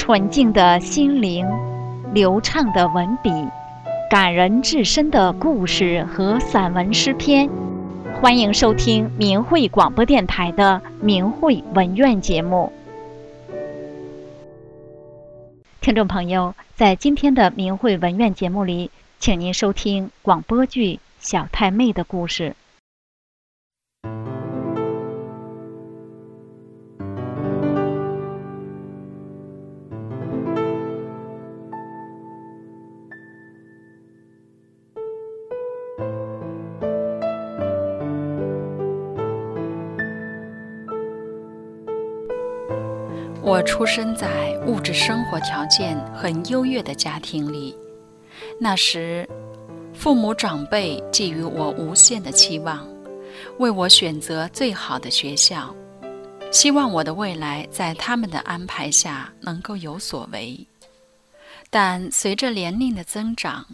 纯净的心灵，流畅的文笔，感人至深的故事和散文诗篇。欢迎收听明慧广播电台的明慧文苑节目。听众朋友，在今天的明慧文苑节目里，请您收听广播剧《小太妹》的故事。我出生在物质生活条件很优越的家庭里，那时，父母长辈寄予我无限的期望，为我选择最好的学校，希望我的未来在他们的安排下能够有所为。但随着年龄的增长，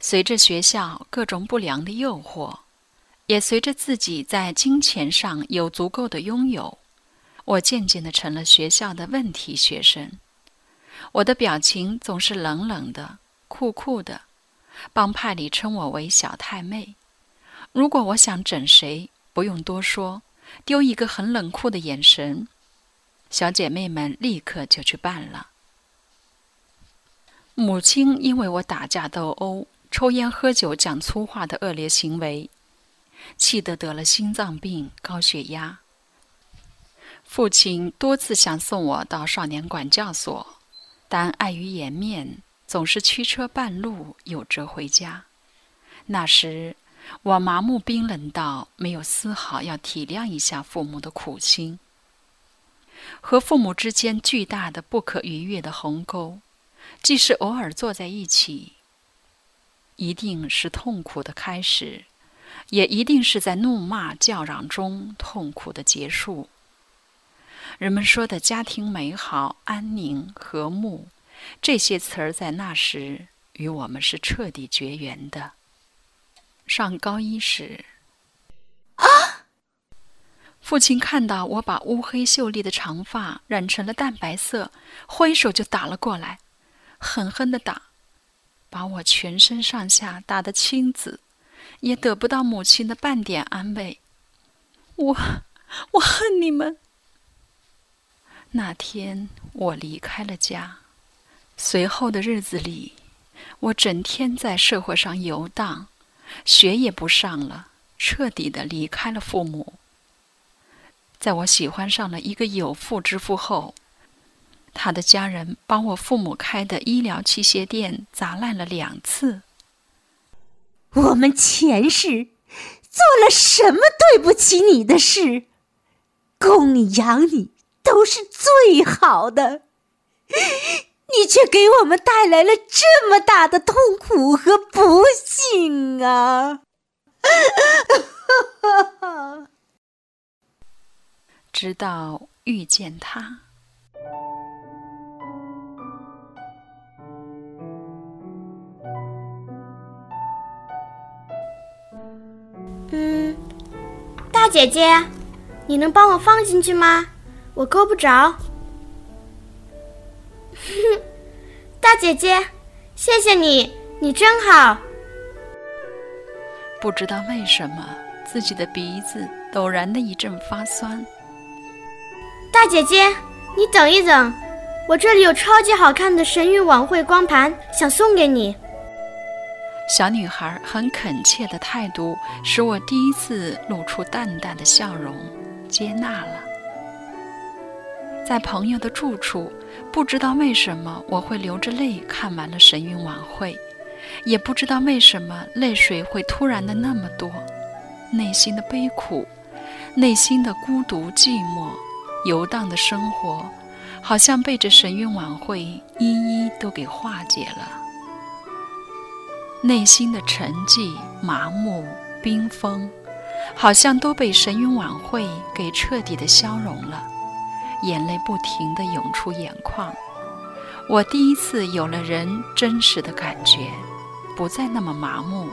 随着学校各种不良的诱惑，也随着自己在金钱上有足够的拥有。我渐渐的成了学校的问题学生，我的表情总是冷冷的、酷酷的，帮派里称我为小太妹。如果我想整谁，不用多说，丢一个很冷酷的眼神，小姐妹们立刻就去办了。母亲因为我打架斗殴、抽烟喝酒、讲粗话的恶劣行为，气得得了心脏病、高血压。父亲多次想送我到少年管教所，但碍于颜面，总是驱车半路又折回家。那时，我麻木冰冷到没有丝毫要体谅一下父母的苦心。和父母之间巨大的不可逾越的鸿沟，即使偶尔坐在一起，一定是痛苦的开始，也一定是在怒骂叫嚷中痛苦的结束。人们说的家庭美好、安宁、和睦，这些词儿在那时与我们是彻底绝缘的。上高一时，啊！父亲看到我把乌黑秀丽的长发染成了淡白色，挥手就打了过来，狠狠的打，把我全身上下打得青紫，也得不到母亲的半点安慰。我，我恨你们！那天我离开了家，随后的日子里，我整天在社会上游荡，学也不上了，彻底的离开了父母。在我喜欢上了一个有妇之夫后，他的家人把我父母开的医疗器械店砸烂了两次。我们前世做了什么对不起你的事？供你养你。都是最好的，你却给我们带来了这么大的痛苦和不幸啊！直到遇见他，嗯，大姐姐，你能帮我放进去吗？我够不着，大姐姐，谢谢你，你真好。不知道为什么，自己的鼻子陡然的一阵发酸。大姐姐，你等一等，我这里有超级好看的神韵晚会光盘，想送给你。小女孩很恳切的态度，使我第一次露出淡淡的笑容，接纳了。在朋友的住处，不知道为什么我会流着泪看完了神韵晚会，也不知道为什么泪水会突然的那么多，内心的悲苦，内心的孤独寂寞，游荡的生活，好像被这神韵晚会一一都给化解了，内心的沉寂、麻木、冰封，好像都被神韵晚会给彻底的消融了。眼泪不停地涌出眼眶，我第一次有了人真实的感觉，不再那么麻木，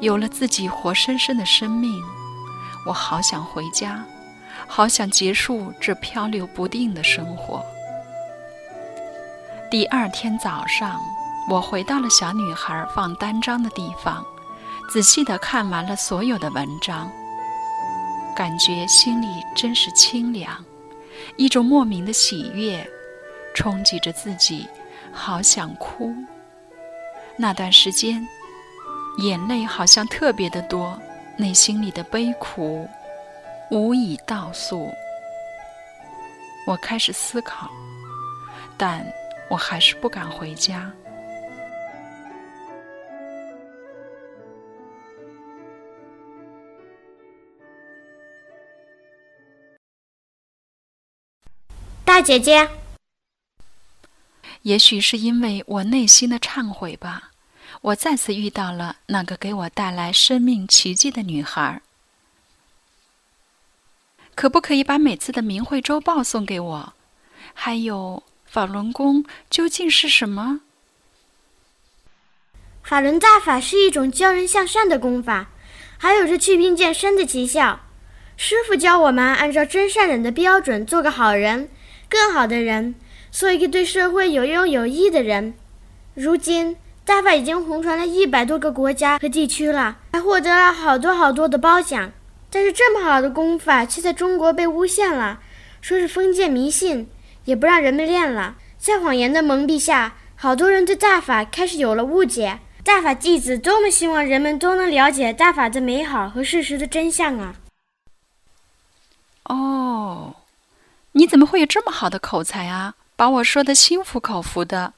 有了自己活生生的生命。我好想回家，好想结束这漂流不定的生活。第二天早上，我回到了小女孩放单张的地方，仔细地看完了所有的文章，感觉心里真是清凉，一种莫名的喜悦，冲击着自己，好想哭。那段时间，眼泪好像特别的多，内心里的悲苦无以道诉。我开始思考，但我还是不敢回家。大姐姐，也许是因为我内心的忏悔吧，我再次遇到了那个给我带来生命奇迹的女孩。可不可以把每次的明慧周报送给我？还有法轮功究竟是什么？法轮大法是一种教人向善的功法，还有着祛病健身的奇效。师傅教我们按照真善忍的标准做个好人，更好的人，做一个对社会有用有益的人。如今大法已经红传了一百多个国家和地区了，还获得了好多好多的褒奖。但是这么好的功法却在中国被诬陷了，说是封建迷信，也不让人们练了。在谎言的蒙蔽下，好多人对大法开始有了误解。大法弟子多么希望人们都能了解大法的美好和事实的真相啊！哦，你怎么会有这么好的口才啊？把我说的心服口服的。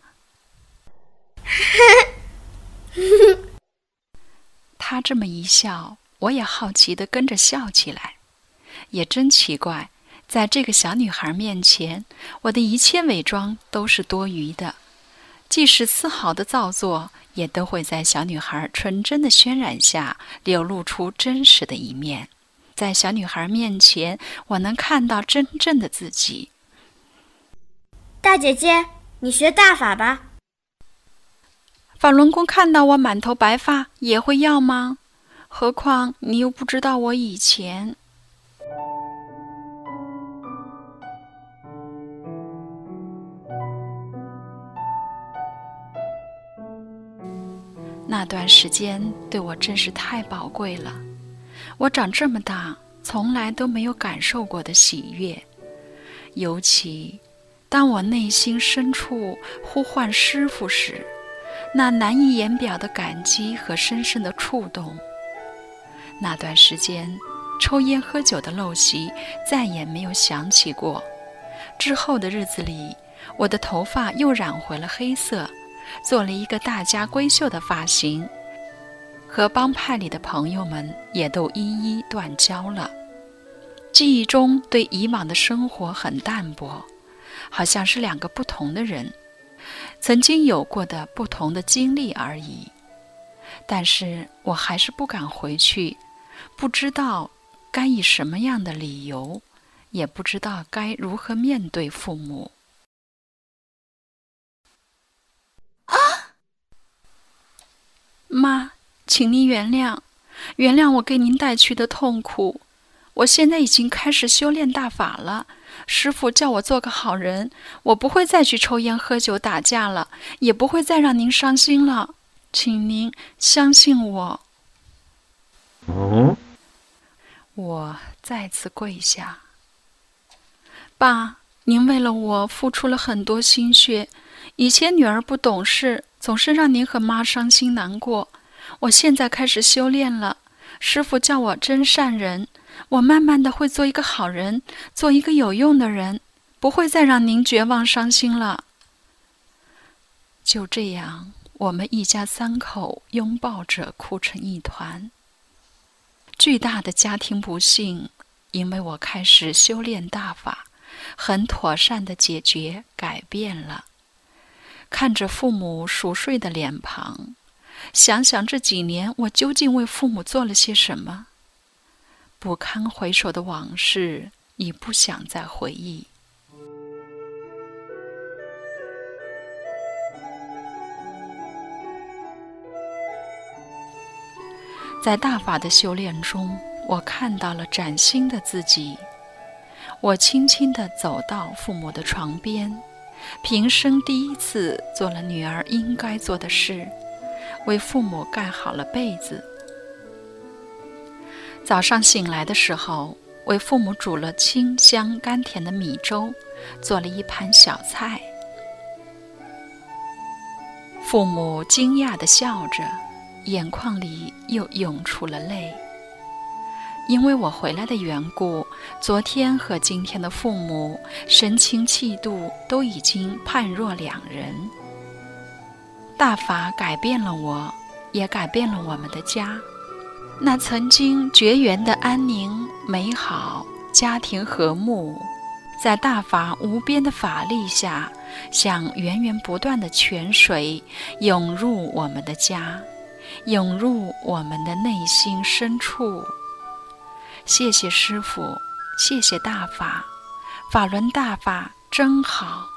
他这么一笑。我也好奇的跟着笑起来，也真奇怪，在这个小女孩面前，我的一切伪装都是多余的，即使丝毫的造作，也都会在小女孩纯真的渲染下流露出真实的一面。在小女孩面前，我能看到真正的自己。大姐姐，你学大法吧。法轮功看到我满头白发也会要吗？何况你又不知道我以前那段时间对我真是太宝贵了。我长这么大从来都没有感受过的喜悦，尤其当我内心深处呼唤师傅时，那难以言表的感激和深深的触动。那段时间，抽烟喝酒的陋习再也没有想起过。之后的日子里，我的头发又染回了黑色，做了一个大家闺秀的发型，和帮派里的朋友们也都一一断交了。记忆中对以往的生活很淡薄，好像是两个不同的人，曾经有过的不同的经历而已。但是我还是不敢回去。不知道该以什么样的理由，也不知道该如何面对父母。啊，妈，请您原谅，原谅我给您带去的痛苦。我现在已经开始修炼大法了，师傅叫我做个好人，我不会再去抽烟、喝酒、打架了，也不会再让您伤心了，请您相信我。我再次跪下，爸，您为了我付出了很多心血。以前女儿不懂事，总是让您和妈伤心难过。我现在开始修炼了，师傅叫我真善人，我慢慢的会做一个好人，做一个有用的人，不会再让您绝望伤心了。就这样，我们一家三口拥抱着哭成一团。巨大的家庭不幸，因为我开始修炼大法，很妥善的解决改变了。看着父母熟睡的脸庞，想想这几年我究竟为父母做了些什么，不堪回首的往事已不想再回忆。在大法的修炼中，我看到了崭新的自己。我轻轻地走到父母的床边，平生第一次做了女儿应该做的事，为父母盖好了被子。早上醒来的时候，为父母煮了清香甘甜的米粥，做了一盘小菜。父母惊讶地笑着，眼眶里又涌出了泪。因为我回来的缘故，昨天和今天的父母神情气度都已经判若两人。大法改变了我，也改变了我们的家。那曾经绝缘的安宁、美好、家庭和睦，在大法无边的法力下，像源源不断的泉水涌入我们的家，涌入我们的内心深处。谢谢师傅，谢谢大法，法轮大法真好。